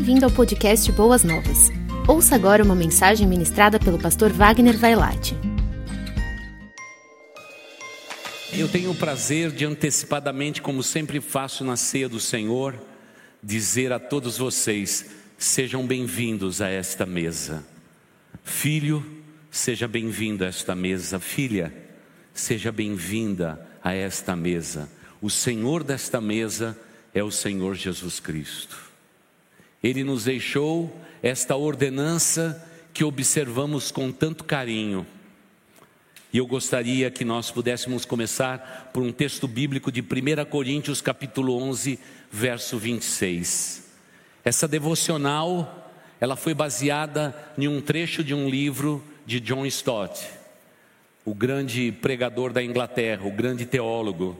Bem-vindo ao podcast Boas Novas. Ouça agora uma mensagem ministrada pelo pastor Wagner Vailate. Eu tenho o prazer de antecipadamente, como sempre faço na ceia do Senhor, dizer a todos vocês: sejam bem-vindos a esta mesa. Filho, seja bem-vindo a esta mesa. Filha, seja bem-vinda a esta mesa. O Senhor desta mesa é o Senhor Jesus Cristo. Ele nos deixou esta ordenança que observamos com tanto carinho. E eu gostaria que nós pudéssemos começar por um texto bíblico de 1 Coríntios, capítulo 11, verso 26. Essa devocional, ela foi baseada em um trecho de um livro de John Stott, o grande pregador da Inglaterra, o grande teólogo.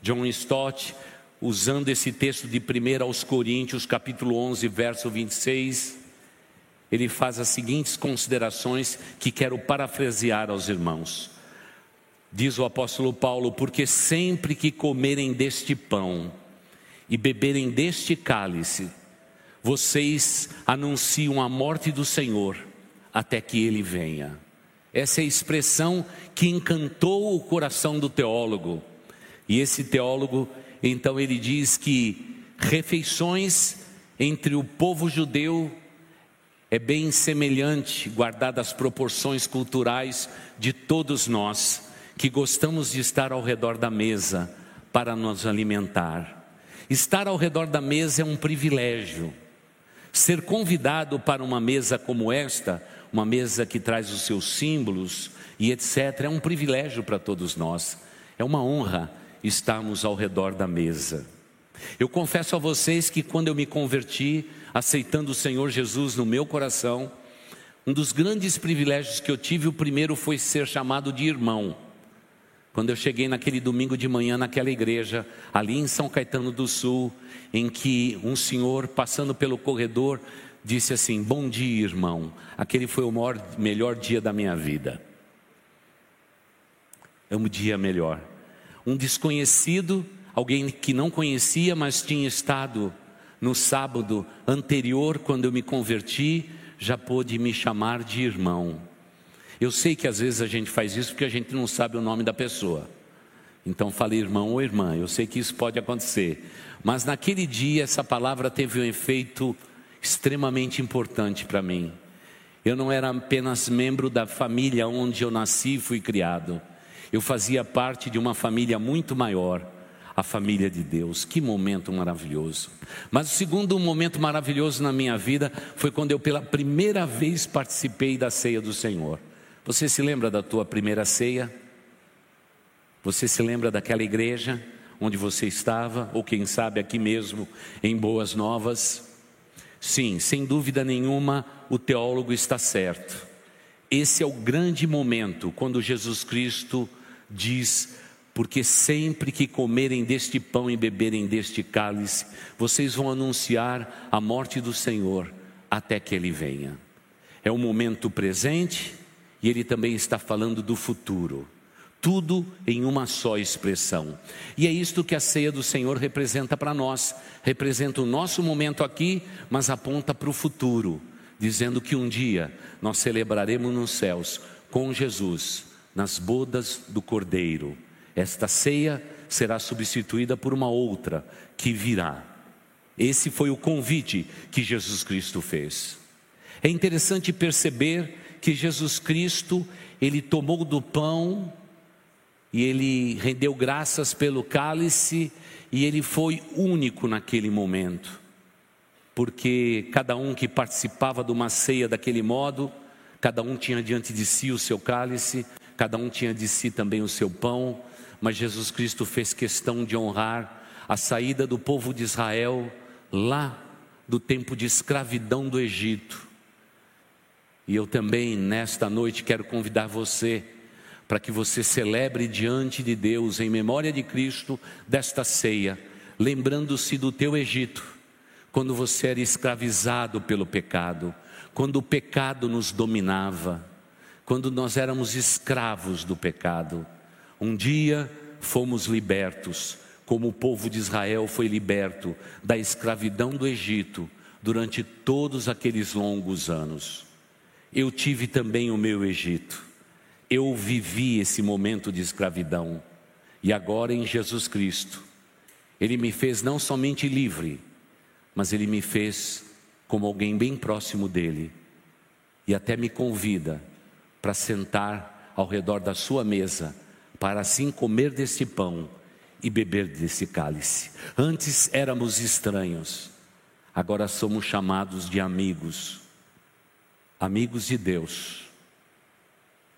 John Stott usando esse texto de 1 aos Coríntios, capítulo 11, verso 26, ele faz as seguintes considerações que quero parafrasear aos irmãos. Diz o apóstolo Paulo: Porque sempre que comerem deste pão e beberem deste cálice, vocês anunciam a morte do Senhor até que ele venha. Essa é a expressão que encantou o coração do teólogo. E esse teólogo então ele diz que refeições entre o povo judeu é bem semelhante, guardadas as proporções culturais de todos nós, que gostamos de estar ao redor da mesa para nos alimentar. Estar ao redor da mesa é um privilégio. Ser convidado para uma mesa como esta, uma mesa que traz os seus símbolos e etc., é um privilégio para todos nós. É uma honra estarmos ao redor da mesa. Eu confesso a vocês que quando eu me converti, aceitando o Senhor Jesus no meu coração, um dos grandes privilégios que eu tive, o primeiro foi ser chamado de irmão. Quando eu cheguei naquele domingo de manhã naquela igreja, ali em São Caetano do Sul, em que um senhor passando pelo corredor disse assim: Bom dia, irmão. Aquele foi o maior, melhor dia da minha vida. É um dia melhor um desconhecido, alguém que não conhecia, mas tinha estado no sábado anterior, quando eu me converti, já pôde me chamar de irmão. Eu sei que às vezes a gente faz isso porque a gente não sabe o nome da pessoa. Então falei irmão ou irmã, eu sei que isso pode acontecer. Mas naquele dia essa palavra teve um efeito extremamente importante para mim. Eu não era apenas membro da família onde eu nasci e fui criado. Eu fazia parte de uma família muito maior, a família de Deus. Que momento maravilhoso. Mas o segundo momento maravilhoso na minha vida foi quando eu pela primeira vez participei da ceia do Senhor. Você se lembra da tua primeira ceia? Você se lembra daquela igreja onde você estava, ou quem sabe aqui mesmo em Boas Novas? Sim, sem dúvida nenhuma, o teólogo está certo. Esse é o grande momento quando Jesus Cristo diz: Porque sempre que comerem deste pão e beberem deste cálice, vocês vão anunciar a morte do Senhor até que ele venha. É o momento presente e ele também está falando do futuro. Tudo em uma só expressão. E é isto que a ceia do Senhor representa para nós. Representa o nosso momento aqui, mas aponta para o futuro dizendo que um dia nós celebraremos nos céus com Jesus, nas bodas do Cordeiro. Esta ceia será substituída por uma outra que virá. Esse foi o convite que Jesus Cristo fez. É interessante perceber que Jesus Cristo, ele tomou do pão e ele rendeu graças pelo cálice e ele foi único naquele momento porque cada um que participava de uma ceia daquele modo, cada um tinha diante de si o seu cálice, cada um tinha de si também o seu pão, mas Jesus Cristo fez questão de honrar a saída do povo de Israel lá do tempo de escravidão do Egito. E eu também, nesta noite, quero convidar você para que você celebre diante de Deus, em memória de Cristo, desta ceia, lembrando-se do teu Egito quando você era escravizado pelo pecado, quando o pecado nos dominava, quando nós éramos escravos do pecado. Um dia fomos libertos, como o povo de Israel foi liberto da escravidão do Egito, durante todos aqueles longos anos. Eu tive também o meu Egito. Eu vivi esse momento de escravidão. E agora em Jesus Cristo, Ele me fez não somente livre, mas Ele me fez como alguém bem próximo dele. E até me convida para sentar ao redor da sua mesa, para assim comer desse pão e beber desse cálice. Antes éramos estranhos, agora somos chamados de amigos, amigos de Deus.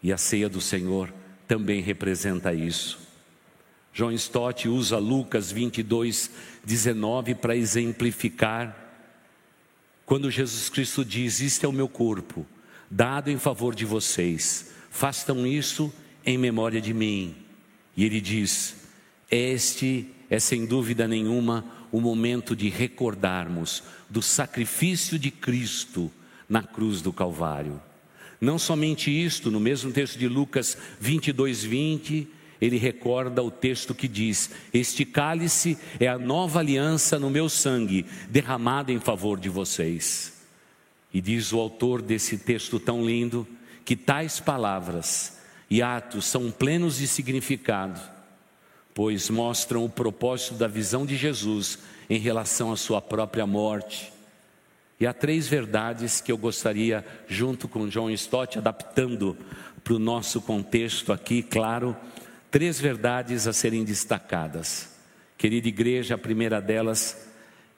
E a ceia do Senhor também representa isso. João Stott usa Lucas 22, 19 para exemplificar quando Jesus Cristo diz: Isto é o meu corpo, dado em favor de vocês, façam isso em memória de mim. E ele diz: Este é sem dúvida nenhuma o momento de recordarmos do sacrifício de Cristo na cruz do Calvário. Não somente isto, no mesmo texto de Lucas 22, 20, ele recorda o texto que diz: Este cálice é a nova aliança no meu sangue, derramado em favor de vocês. E diz o autor desse texto tão lindo que tais palavras e atos são plenos de significado, pois mostram o propósito da visão de Jesus em relação à sua própria morte e há três verdades que eu gostaria, junto com John Stott, adaptando para o nosso contexto aqui, claro, três verdades a serem destacadas. Querida igreja, a primeira delas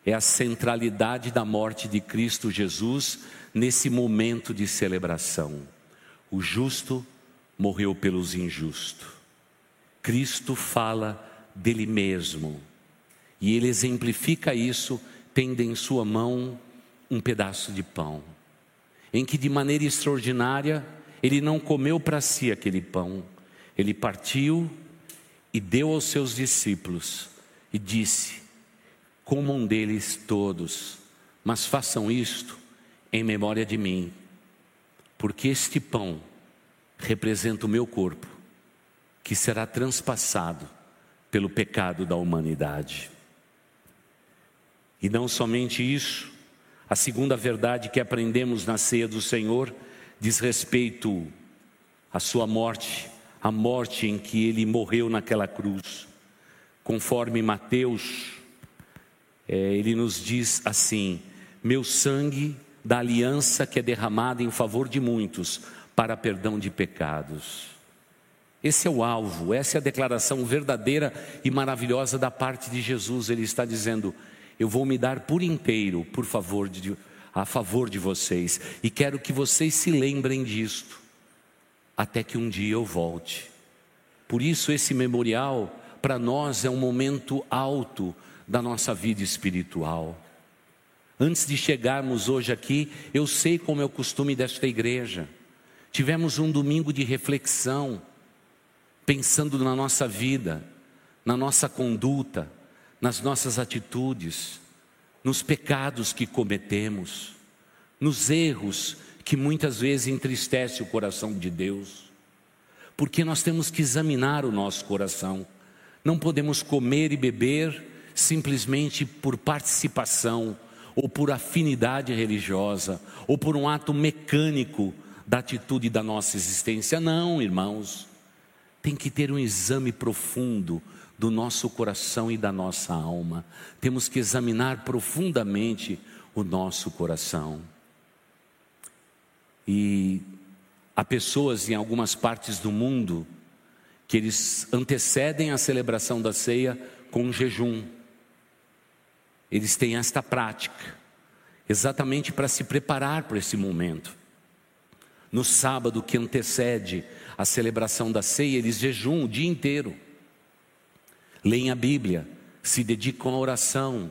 é a centralidade da morte de Cristo Jesus nesse momento de celebração. O justo morreu pelos injustos. Cristo fala dele mesmo e ele exemplifica isso tendo em sua mão um pedaço de pão, em que de maneira extraordinária ele não comeu para si aquele pão, ele partiu e deu aos seus discípulos e disse: Comam deles todos, mas façam isto em memória de mim, porque este pão representa o meu corpo, que será transpassado pelo pecado da humanidade. E não somente isso, a segunda verdade que aprendemos na ceia do Senhor diz respeito à sua morte, a morte em que ele morreu naquela cruz. Conforme Mateus, é, ele nos diz assim: Meu sangue da aliança que é derramada em favor de muitos para perdão de pecados. Esse é o alvo, essa é a declaração verdadeira e maravilhosa da parte de Jesus. Ele está dizendo: eu vou me dar por inteiro, por favor, de, a favor de vocês, e quero que vocês se lembrem disto, até que um dia eu volte. Por isso, esse memorial, para nós, é um momento alto da nossa vida espiritual. Antes de chegarmos hoje aqui, eu sei como é o costume desta igreja. Tivemos um domingo de reflexão, pensando na nossa vida, na nossa conduta, nas nossas atitudes, nos pecados que cometemos, nos erros que muitas vezes entristece o coração de Deus. Porque nós temos que examinar o nosso coração. Não podemos comer e beber simplesmente por participação ou por afinidade religiosa ou por um ato mecânico da atitude da nossa existência. Não, irmãos. Tem que ter um exame profundo do nosso coração e da nossa alma. Temos que examinar profundamente o nosso coração. E há pessoas em algumas partes do mundo que eles antecedem a celebração da ceia com um jejum. Eles têm esta prática, exatamente para se preparar para esse momento. No sábado que antecede a celebração da ceia, eles jejum o dia inteiro leem a Bíblia, se dedicam à oração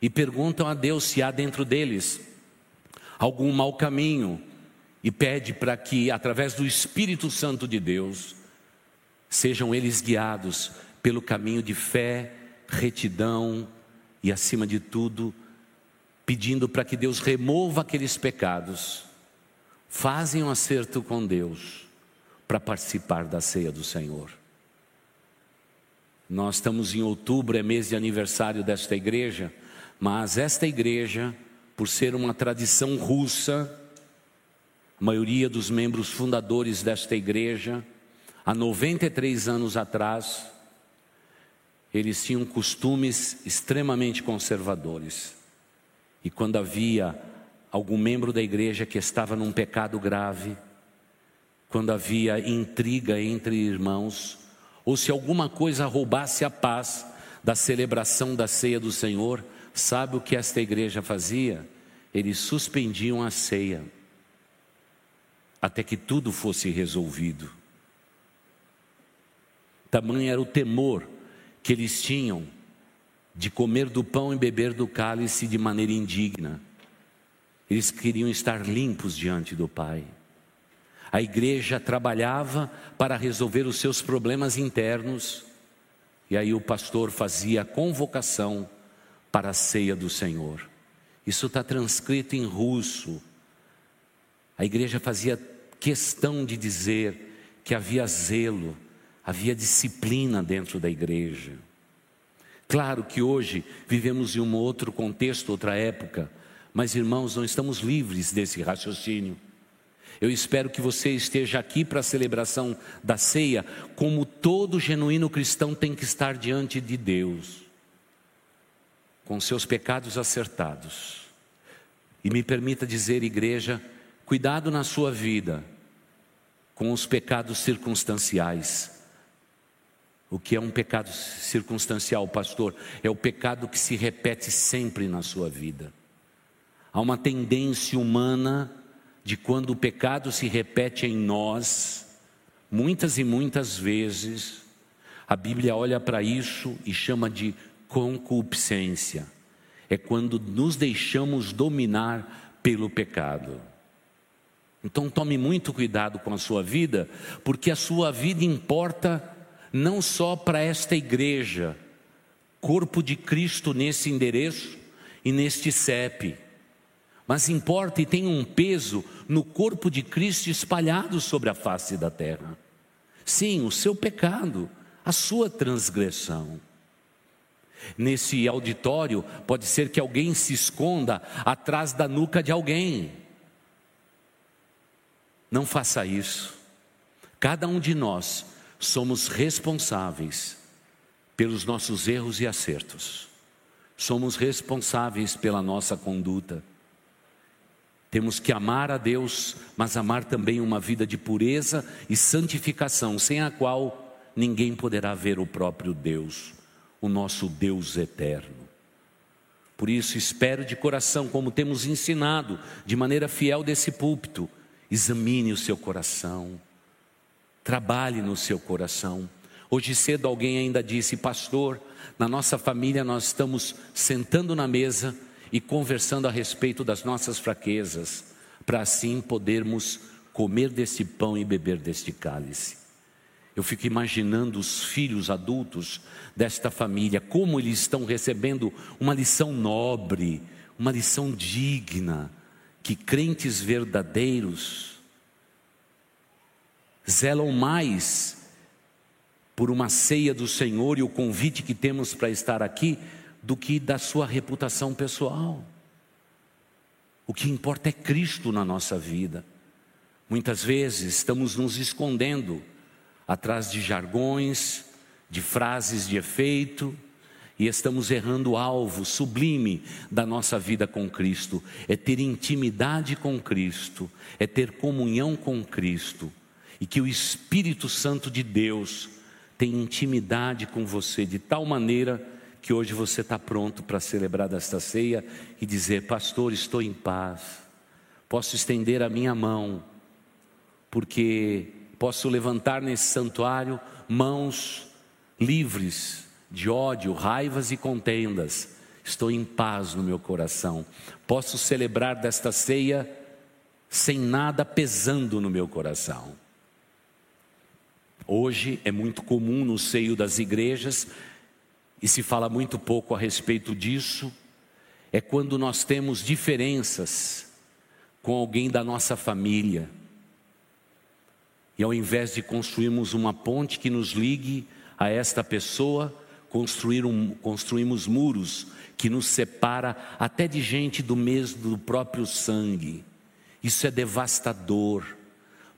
e perguntam a Deus se há dentro deles algum mau caminho e pede para que, através do Espírito Santo de Deus, sejam eles guiados pelo caminho de fé, retidão e, acima de tudo, pedindo para que Deus remova aqueles pecados, fazem um acerto com Deus para participar da ceia do Senhor. Nós estamos em outubro, é mês de aniversário desta igreja, mas esta igreja por ser uma tradição russa, a maioria dos membros fundadores desta igreja, há 93 anos atrás, eles tinham costumes extremamente conservadores. E quando havia algum membro da igreja que estava num pecado grave, quando havia intriga entre irmãos, ou se alguma coisa roubasse a paz da celebração da ceia do Senhor, sabe o que esta igreja fazia? Eles suspendiam a ceia até que tudo fosse resolvido. Tamanho era o temor que eles tinham de comer do pão e beber do cálice de maneira indigna. Eles queriam estar limpos diante do Pai. A igreja trabalhava para resolver os seus problemas internos, e aí o pastor fazia a convocação para a ceia do Senhor. Isso está transcrito em russo. A igreja fazia questão de dizer que havia zelo, havia disciplina dentro da igreja. Claro que hoje vivemos em um outro contexto, outra época, mas irmãos, não estamos livres desse raciocínio. Eu espero que você esteja aqui para a celebração da ceia, como todo genuíno cristão tem que estar diante de Deus, com seus pecados acertados. E me permita dizer, igreja, cuidado na sua vida com os pecados circunstanciais. O que é um pecado circunstancial, pastor? É o pecado que se repete sempre na sua vida. Há uma tendência humana de quando o pecado se repete em nós, muitas e muitas vezes, a Bíblia olha para isso e chama de concupiscência. É quando nos deixamos dominar pelo pecado. Então tome muito cuidado com a sua vida, porque a sua vida importa não só para esta igreja, corpo de Cristo nesse endereço e neste CEP, mas importa e tem um peso no corpo de Cristo espalhado sobre a face da terra. Sim, o seu pecado, a sua transgressão. Nesse auditório, pode ser que alguém se esconda atrás da nuca de alguém. Não faça isso. Cada um de nós somos responsáveis pelos nossos erros e acertos. Somos responsáveis pela nossa conduta. Temos que amar a Deus, mas amar também uma vida de pureza e santificação, sem a qual ninguém poderá ver o próprio Deus, o nosso Deus eterno. Por isso, espero de coração, como temos ensinado de maneira fiel desse púlpito, examine o seu coração, Trabalhe no seu coração. Hoje cedo alguém ainda disse, pastor, na nossa família nós estamos sentando na mesa e conversando a respeito das nossas fraquezas, para assim podermos comer desse pão e beber deste cálice. Eu fico imaginando os filhos adultos desta família, como eles estão recebendo uma lição nobre, uma lição digna, que crentes verdadeiros zelam mais por uma ceia do Senhor e o convite que temos para estar aqui do que da sua reputação pessoal. O que importa é Cristo na nossa vida. Muitas vezes estamos nos escondendo atrás de jargões, de frases de efeito, e estamos errando o alvo sublime da nossa vida com Cristo. É ter intimidade com Cristo, é ter comunhão com Cristo e que o Espírito Santo de Deus tenha intimidade com você de tal maneira que hoje você está pronto para celebrar desta ceia e dizer: Pastor, estou em paz, posso estender a minha mão, porque posso levantar nesse santuário mãos livres de ódio, raivas e contendas. Estou em paz no meu coração. Posso celebrar desta ceia sem nada pesando no meu coração. Hoje é muito comum no seio das igrejas, e se fala muito pouco a respeito disso, é quando nós temos diferenças com alguém da nossa família. E ao invés de construirmos uma ponte que nos ligue a esta pessoa, um, construímos muros que nos separa até de gente do mesmo do próprio sangue. Isso é devastador.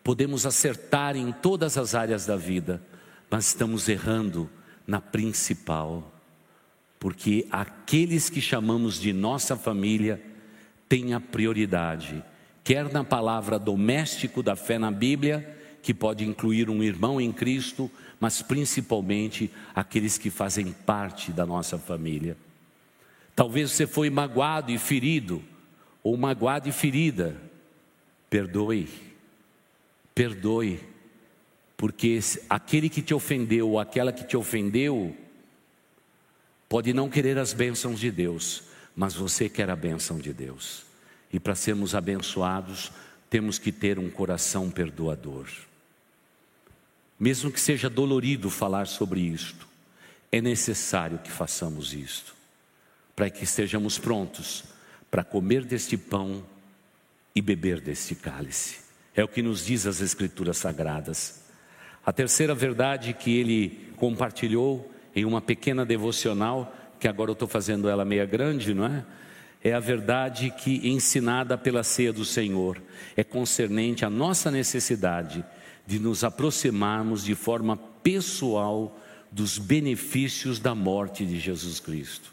Podemos acertar em todas as áreas da vida, mas estamos errando na principal. Porque aqueles que chamamos de nossa família têm a prioridade, quer na palavra doméstico da fé na Bíblia, que pode incluir um irmão em Cristo, mas principalmente aqueles que fazem parte da nossa família. Talvez você foi magoado e ferido, ou magoado e ferida. Perdoe, perdoe, porque aquele que te ofendeu ou aquela que te ofendeu, pode não querer as bênçãos de Deus, mas você quer a bênção de Deus. E para sermos abençoados, temos que ter um coração perdoador. Mesmo que seja dolorido falar sobre isto, é necessário que façamos isto, para que estejamos prontos para comer deste pão e beber deste cálice. É o que nos diz as Escrituras Sagradas. A terceira verdade que ele compartilhou em uma pequena devocional, que agora eu estou fazendo ela meia grande, não é? É a verdade que ensinada pela ceia do Senhor, é concernente à nossa necessidade de nos aproximarmos de forma pessoal dos benefícios da morte de Jesus Cristo.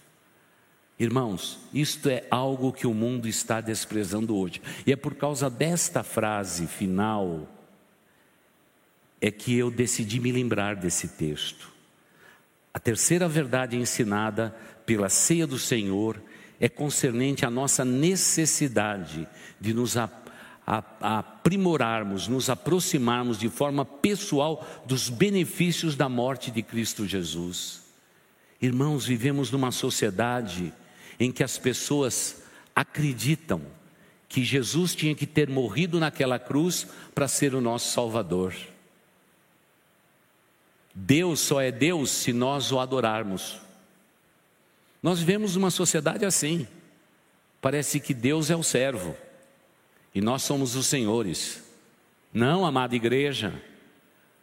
Irmãos, isto é algo que o mundo está desprezando hoje. E é por causa desta frase final é que eu decidi me lembrar desse texto. A terceira verdade ensinada pela ceia do Senhor é concernente à nossa necessidade de nos aproximar aprimorarmos, nos aproximarmos de forma pessoal dos benefícios da morte de Cristo Jesus. Irmãos, vivemos numa sociedade em que as pessoas acreditam que Jesus tinha que ter morrido naquela cruz para ser o nosso Salvador. Deus só é Deus se nós o adorarmos. Nós vivemos numa sociedade assim. Parece que Deus é o servo e nós somos os senhores. Não, amada igreja.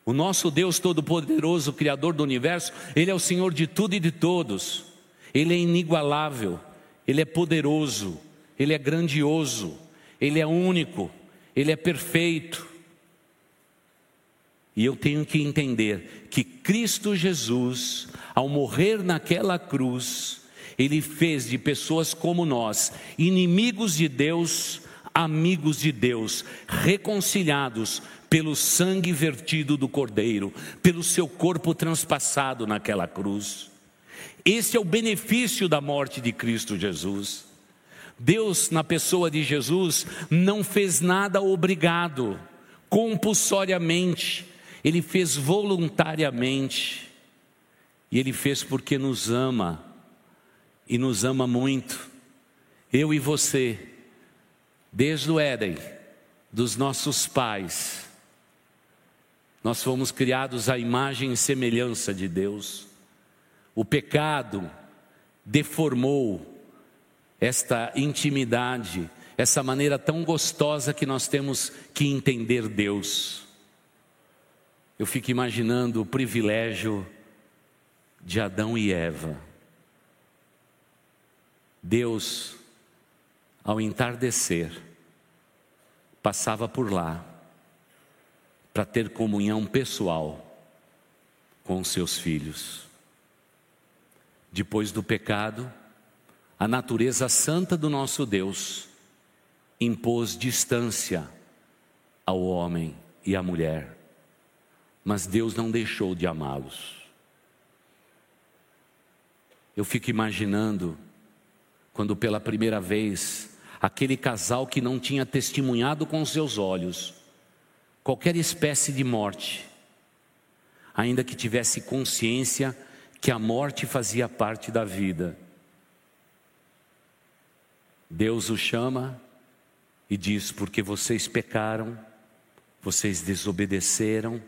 O nosso Deus Todo-Poderoso, Criador do universo, Ele é o Senhor de tudo e de todos. Ele é inigualável, Ele é poderoso, Ele é grandioso, Ele é único, Ele é perfeito. E eu tenho que entender que Cristo Jesus, ao morrer naquela cruz, Ele fez de pessoas como nós, inimigos de Deus, amigos de Deus, reconciliados pelo sangue vertido do Cordeiro, pelo seu corpo transpassado naquela cruz. Esse é o benefício da morte de Cristo Jesus. Deus, na pessoa de Jesus, não fez nada obrigado, compulsoriamente, ele fez voluntariamente. E ele fez porque nos ama, e nos ama muito. Eu e você Desde o Éden, dos nossos pais, nós fomos criados à imagem e semelhança de Deus. O pecado deformou esta intimidade, essa maneira tão gostosa que nós temos que entender Deus. Eu fico imaginando o privilégio de Adão e Eva. Deus ao entardecer, passava por lá para ter comunhão pessoal com seus filhos. Depois do pecado, a natureza santa do nosso Deus impôs distância ao homem e à mulher, mas Deus não deixou de amá-los. Eu fico imaginando quando pela primeira vez aquele casal que não tinha testemunhado com seus olhos qualquer espécie de morte, ainda que tivesse consciência que a morte fazia parte da vida. Deus o chama e diz: porque vocês pecaram, vocês desobedeceram,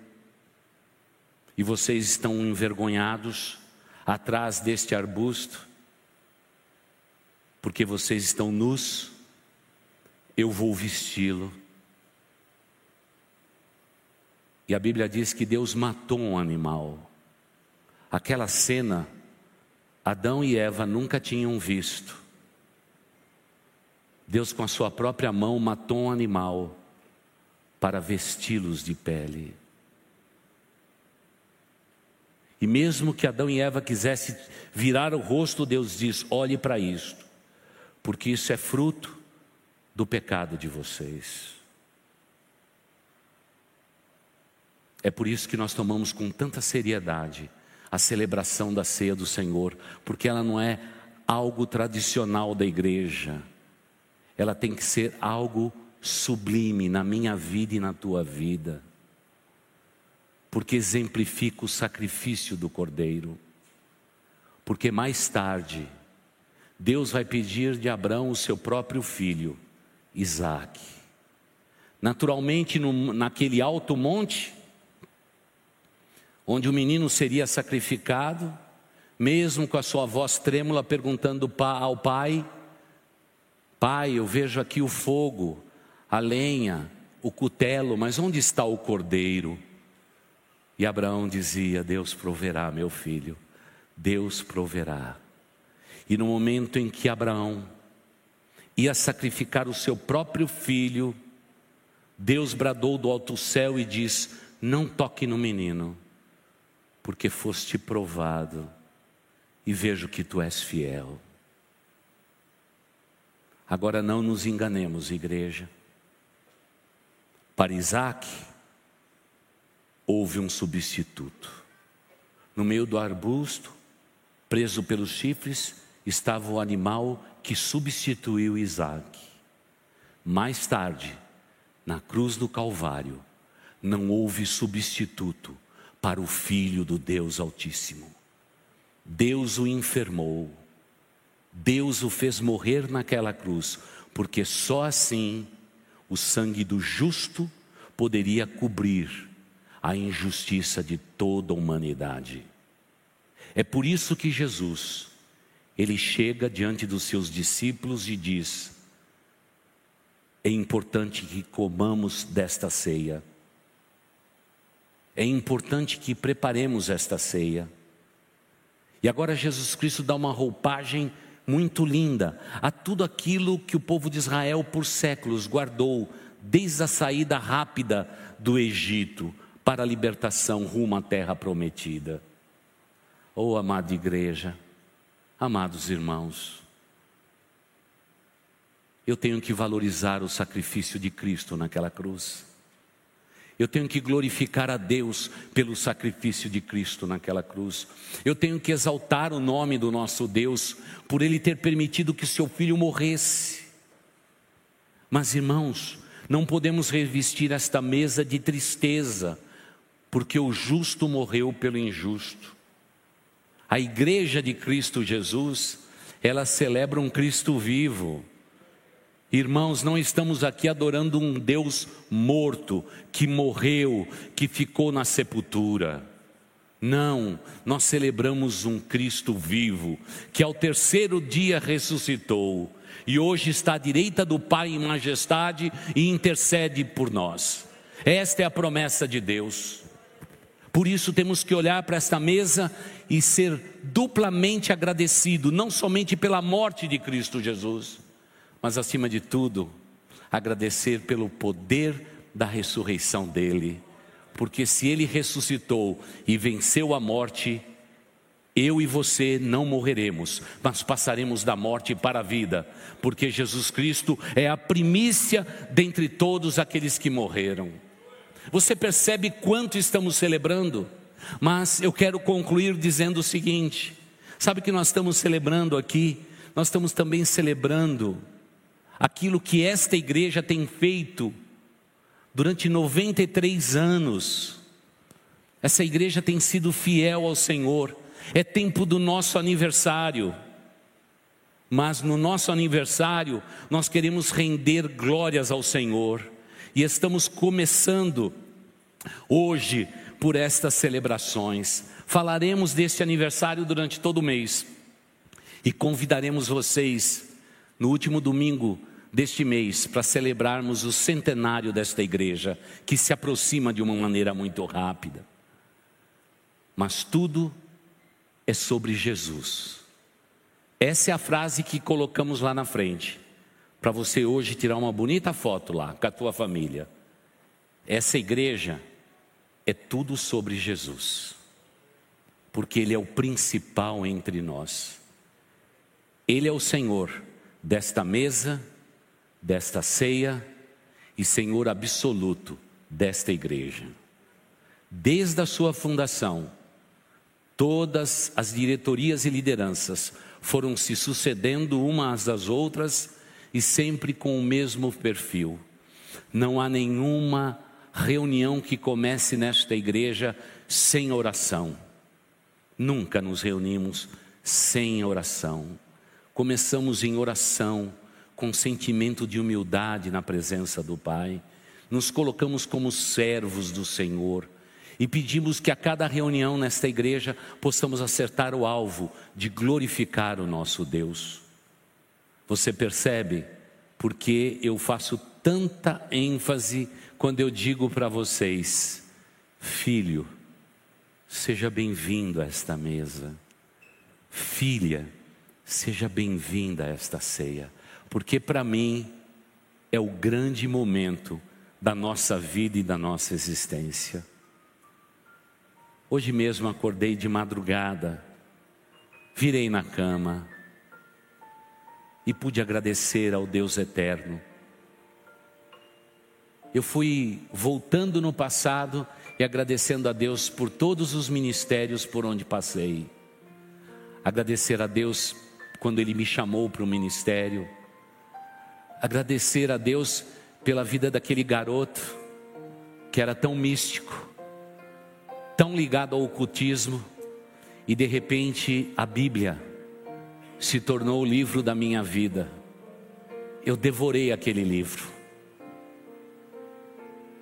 e vocês estão envergonhados atrás deste arbusto, porque vocês estão nus eu vou vesti-lo. E a Bíblia diz que Deus matou um animal. Aquela cena Adão e Eva nunca tinham visto. Deus, com a sua própria mão, matou um animal para vesti-los de pele. E mesmo que Adão e Eva quisessem virar o rosto, Deus diz: olhe para isto, porque isso é fruto do pecado de vocês. É por isso que nós tomamos com tanta seriedade a celebração da ceia do Senhor, porque ela não é algo tradicional da igreja, ela tem que ser algo sublime na minha vida e na tua vida porque exemplifica o sacrifício do cordeiro. Porque mais tarde, Deus vai pedir de Abraão o seu próprio filho, Isaac. Naturalmente, no, naquele alto monte, onde o menino seria sacrificado, mesmo com a sua voz trêmula, perguntando ao pai: Pai, eu vejo aqui o fogo, a lenha, o cutelo, mas onde está o cordeiro? E Abraão dizia: Deus proverá, meu filho, Deus proverá. E no momento em que Abraão ia sacrificar o seu próprio filho, Deus bradou do alto céu e diz: Não toque no menino, porque foste provado e vejo que tu és fiel. Agora não nos enganemos, igreja. Para Isaac, houve um substituto. No meio do arbusto, preso pelos chifres, estava o animal que substituiu Isaac. Mais tarde, na cruz do Calvário, não houve substituto para o Filho do Deus Altíssimo. Deus o enfermou, Deus o fez morrer naquela cruz, porque só assim o sangue do justo poderia cobrir a injustiça de toda a humanidade. É por isso que Jesus, ele chega diante dos seus discípulos e diz: é importante que comamos desta ceia, é importante que preparemos esta ceia. E agora Jesus Cristo dá uma roupagem muito linda a tudo aquilo que o povo de Israel por séculos guardou, desde a saída rápida do Egito, para a libertação rumo à terra prometida. Oh, amada igreja, amados irmãos, eu tenho que valorizar o sacrifício de Cristo naquela cruz. Eu tenho que glorificar a Deus pelo sacrifício de Cristo naquela cruz. Eu tenho que exaltar o nome do nosso Deus por Ele ter permitido que seu filho morresse. Mas, irmãos, não podemos revestir esta mesa de tristeza, porque o justo morreu pelo injusto. A igreja de Cristo Jesus, ela celebra um Cristo vivo. Irmãos, não estamos aqui adorando um Deus morto, que morreu, que ficou na sepultura. Não, nós celebramos um Cristo vivo, que ao terceiro dia ressuscitou e hoje está à direita do Pai em majestade e intercede por nós. Esta é a promessa de Deus. Por isso temos que olhar para esta mesa e ser duplamente agradecido, não somente pela morte de Cristo Jesus, mas acima de tudo, agradecer pelo poder da ressurreição dele. Porque se ele ressuscitou e venceu a morte, eu e você não morreremos, mas passaremos da morte para a vida, porque Jesus Cristo é a primícia dentre todos aqueles que morreram. Você percebe quanto estamos celebrando? Mas eu quero concluir dizendo o seguinte: sabe que nós estamos celebrando aqui? Nós estamos também celebrando aquilo que esta igreja tem feito durante 93 anos. Essa igreja tem sido fiel ao Senhor. É tempo do nosso aniversário. Mas no nosso aniversário, nós queremos render glórias ao Senhor e estamos começando hoje por estas celebrações. Falaremos deste aniversário durante todo o mês e convidaremos vocês no último domingo deste mês para celebrarmos o centenário desta igreja, que se aproxima de uma maneira muito rápida. Mas tudo é sobre Jesus. Essa é a frase que colocamos lá na frente, para você hoje tirar uma bonita foto lá com a tua família. Essa igreja é tudo sobre Jesus, porque Ele é o principal entre nós. Ele é o Senhor desta mesa, desta ceia e Senhor absoluto desta igreja. Desde a sua fundação, todas as diretorias e lideranças foram se sucedendo umas às outras e sempre com o mesmo perfil. Não há nenhuma reunião que comece nesta igreja sem oração. Nunca nos reunimos sem oração. Começamos em oração, com sentimento de humildade na presença do Pai. Nos colocamos como servos do Senhor e pedimos que a cada reunião nesta igreja possamos acertar o alvo de glorificar o nosso Deus. Você percebe porque eu faço tanta ênfase quando eu digo para vocês, filho, seja bem-vindo a esta mesa, filha, seja bem-vinda a esta ceia, porque para mim é o grande momento da nossa vida e da nossa existência. Hoje mesmo acordei de madrugada, virei na cama e pude agradecer ao Deus eterno. Eu fui voltando no passado e agradecendo a Deus por todos os ministérios por onde passei. Agradecer a Deus quando Ele me chamou para o ministério. Agradecer a Deus pela vida daquele garoto que era tão místico tão ligado ao ocultismo, e de repente a Bíblia se tornou o livro da minha vida. Eu devorei aquele livro.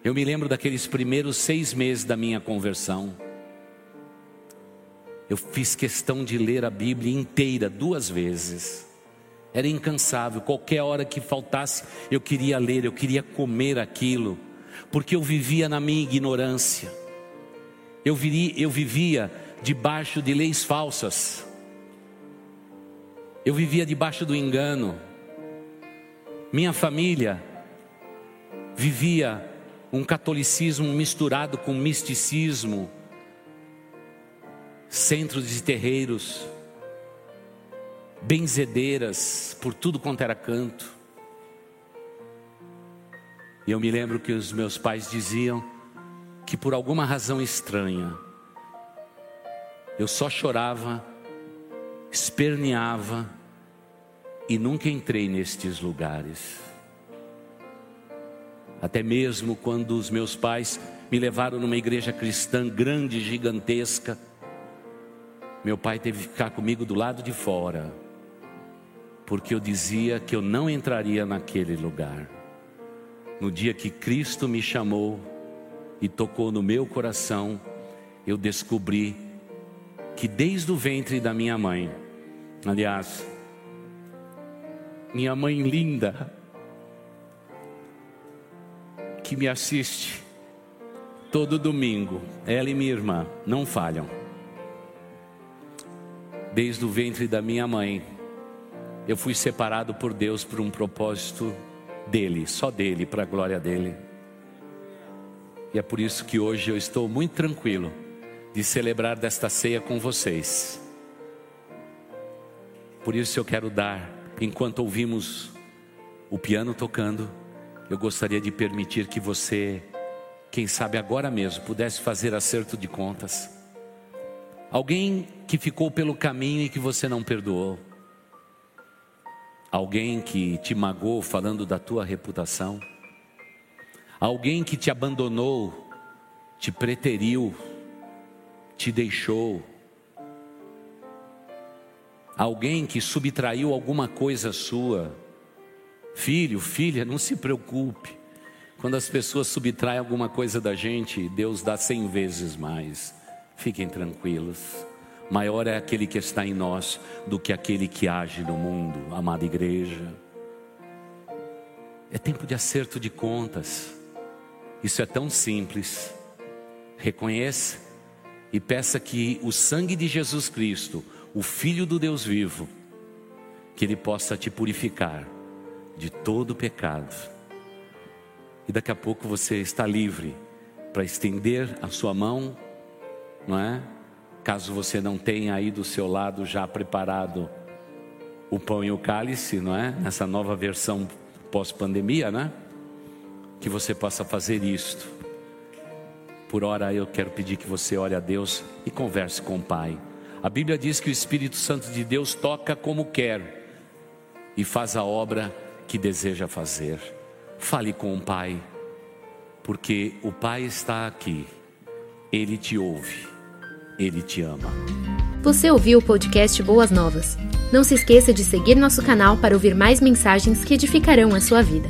Eu me lembro daqueles primeiros seis meses da minha conversão. Eu fiz questão de ler a Bíblia inteira duas vezes. Era incansável, qualquer hora que faltasse, eu queria ler, eu queria comer aquilo, porque eu vivia na minha ignorância. Eu, viri, eu vivia debaixo de leis falsas. Eu vivia debaixo do engano. Minha família vivia um catolicismo misturado com misticismo, centros de terreiros, benzedeiras por tudo quanto era canto. E eu me lembro que os meus pais diziam que por alguma razão estranha, eu só chorava, esperneava e nunca entrei nestes lugares. Até mesmo quando os meus pais me levaram numa igreja cristã grande, gigantesca, meu pai teve que ficar comigo do lado de fora, porque eu dizia que eu não entraria naquele lugar. No dia que Cristo me chamou, e tocou no meu coração, eu descobri que desde o ventre da minha mãe, aliás, minha mãe linda, que me assiste todo domingo, ela e minha irmã não falham. Desde o ventre da minha mãe, eu fui separado por Deus por um propósito dele, só dele, para a glória dele. E é por isso que hoje eu estou muito tranquilo de celebrar desta ceia com vocês. Por isso eu quero dar, enquanto ouvimos o piano tocando, eu gostaria de permitir que você, quem sabe agora mesmo, pudesse fazer acerto de contas. Alguém que ficou pelo caminho e que você não perdoou. Alguém que te magoou falando da tua reputação Alguém que te abandonou, te preteriu, te deixou. Alguém que subtraiu alguma coisa sua. Filho, filha, não se preocupe. Quando as pessoas subtraem alguma coisa da gente, Deus dá cem vezes mais. Fiquem tranquilos. Maior é aquele que está em nós do que aquele que age no mundo, amada igreja. É tempo de acerto de contas. Isso é tão simples. Reconheça e peça que o sangue de Jesus Cristo, o Filho do Deus vivo, que Ele possa te purificar de todo pecado. E daqui a pouco você está livre para estender a sua mão, não é? Caso você não tenha aí do seu lado já preparado o pão e o cálice, não é? Nessa nova versão pós-pandemia, né? Que você possa fazer isto. Por hora eu quero pedir que você ore a Deus e converse com o Pai. A Bíblia diz que o Espírito Santo de Deus toca como quer e faz a obra que deseja fazer. Fale com o Pai, porque o Pai está aqui, Ele te ouve, Ele te ama. Você ouviu o podcast Boas Novas? Não se esqueça de seguir nosso canal para ouvir mais mensagens que edificarão a sua vida.